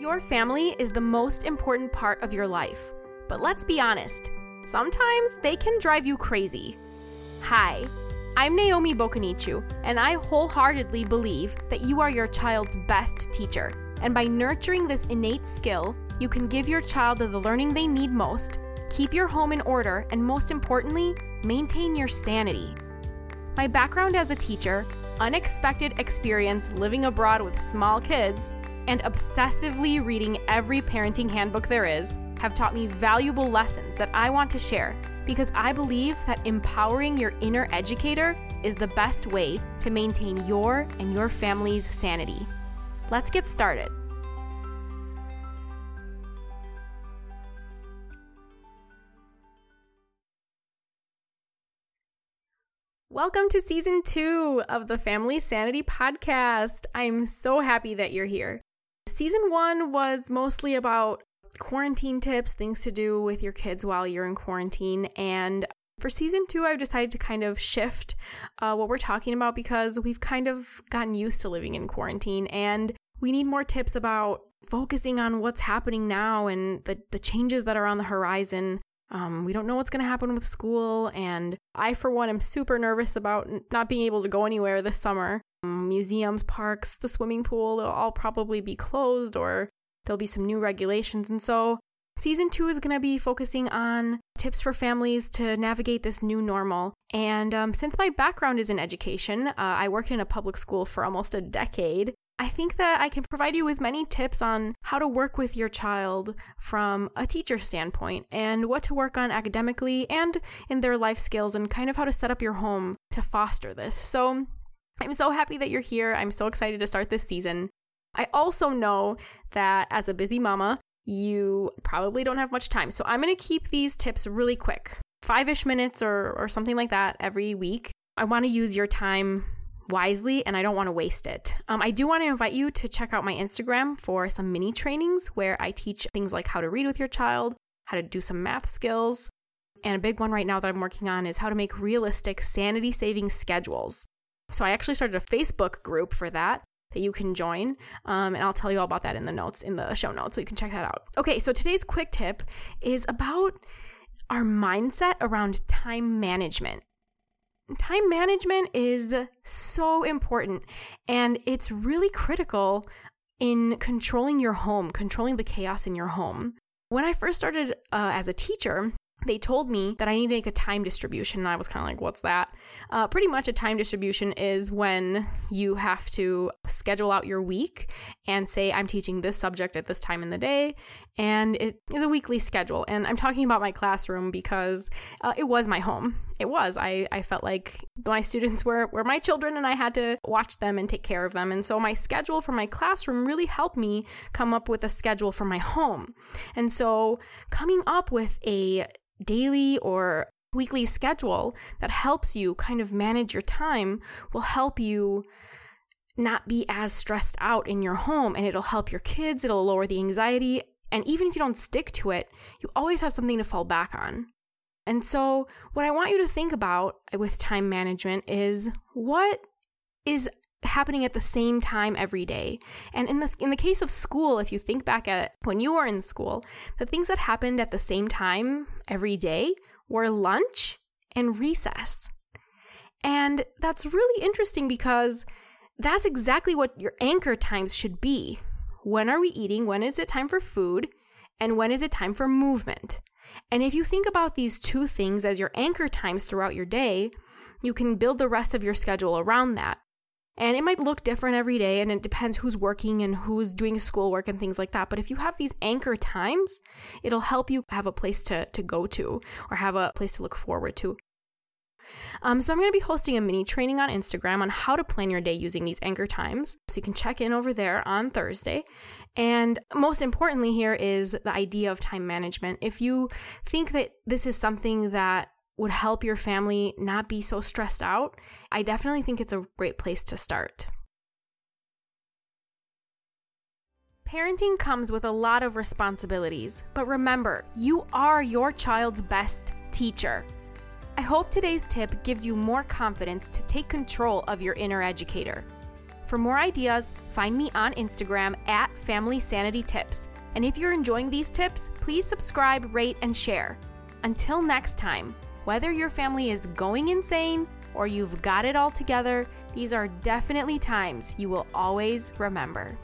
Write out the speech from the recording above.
Your family is the most important part of your life. But let's be honest, sometimes they can drive you crazy. Hi, I'm Naomi Bokanichu, and I wholeheartedly believe that you are your child's best teacher. And by nurturing this innate skill, you can give your child the learning they need most, keep your home in order, and most importantly, maintain your sanity. My background as a teacher, unexpected experience living abroad with small kids, and obsessively reading every parenting handbook there is have taught me valuable lessons that I want to share because I believe that empowering your inner educator is the best way to maintain your and your family's sanity. Let's get started. Welcome to season two of the Family Sanity Podcast. I'm so happy that you're here. Season one was mostly about quarantine tips, things to do with your kids while you're in quarantine. And for season two, I've decided to kind of shift uh, what we're talking about because we've kind of gotten used to living in quarantine and we need more tips about focusing on what's happening now and the, the changes that are on the horizon. Um, we don't know what's going to happen with school. And I, for one, am super nervous about not being able to go anywhere this summer. Um, museums, parks, the swimming pool, they'll all probably be closed or there'll be some new regulations. And so season two is going to be focusing on tips for families to navigate this new normal. And um, since my background is in education, uh, I worked in a public school for almost a decade. I think that I can provide you with many tips on how to work with your child from a teacher standpoint and what to work on academically and in their life skills and kind of how to set up your home to foster this. So, I'm so happy that you're here. I'm so excited to start this season. I also know that as a busy mama, you probably don't have much time. So I'm going to keep these tips really quick five ish minutes or, or something like that every week. I want to use your time wisely and I don't want to waste it. Um, I do want to invite you to check out my Instagram for some mini trainings where I teach things like how to read with your child, how to do some math skills. And a big one right now that I'm working on is how to make realistic sanity saving schedules. So I actually started a Facebook group for that that you can join. Um, and I'll tell you all about that in the notes, in the show notes, so you can check that out. Okay, so today's quick tip is about our mindset around time management. Time management is so important and it's really critical in controlling your home, controlling the chaos in your home. When I first started uh, as a teacher, they told me that I need to make a time distribution. And I was kind of like, what's that? Uh, pretty much a time distribution is when you have to schedule out your week and say, I'm teaching this subject at this time in the day. And it is a weekly schedule. And I'm talking about my classroom because uh, it was my home. It was. I, I felt like my students were, were my children and I had to watch them and take care of them. And so my schedule for my classroom really helped me come up with a schedule for my home. And so coming up with a daily or weekly schedule that helps you kind of manage your time will help you not be as stressed out in your home and it'll help your kids, it'll lower the anxiety. And even if you don't stick to it, you always have something to fall back on. And so, what I want you to think about with time management is what is happening at the same time every day. And in this in the case of school, if you think back at when you were in school, the things that happened at the same time every day were lunch and recess. And that's really interesting because that's exactly what your anchor times should be. When are we eating? When is it time for food? And when is it time for movement? And if you think about these two things as your anchor times throughout your day, you can build the rest of your schedule around that. And it might look different every day, and it depends who's working and who's doing schoolwork and things like that. But if you have these anchor times, it'll help you have a place to, to go to or have a place to look forward to. Um, so I'm going to be hosting a mini training on Instagram on how to plan your day using these anchor times. So you can check in over there on Thursday. And most importantly, here is the idea of time management. If you think that this is something that would help your family not be so stressed out, I definitely think it's a great place to start. Parenting comes with a lot of responsibilities, but remember, you are your child's best teacher. I hope today's tip gives you more confidence to take control of your inner educator. For more ideas, find me on Instagram at Family Sanity Tips. And if you're enjoying these tips, please subscribe, rate, and share. Until next time, whether your family is going insane or you've got it all together, these are definitely times you will always remember.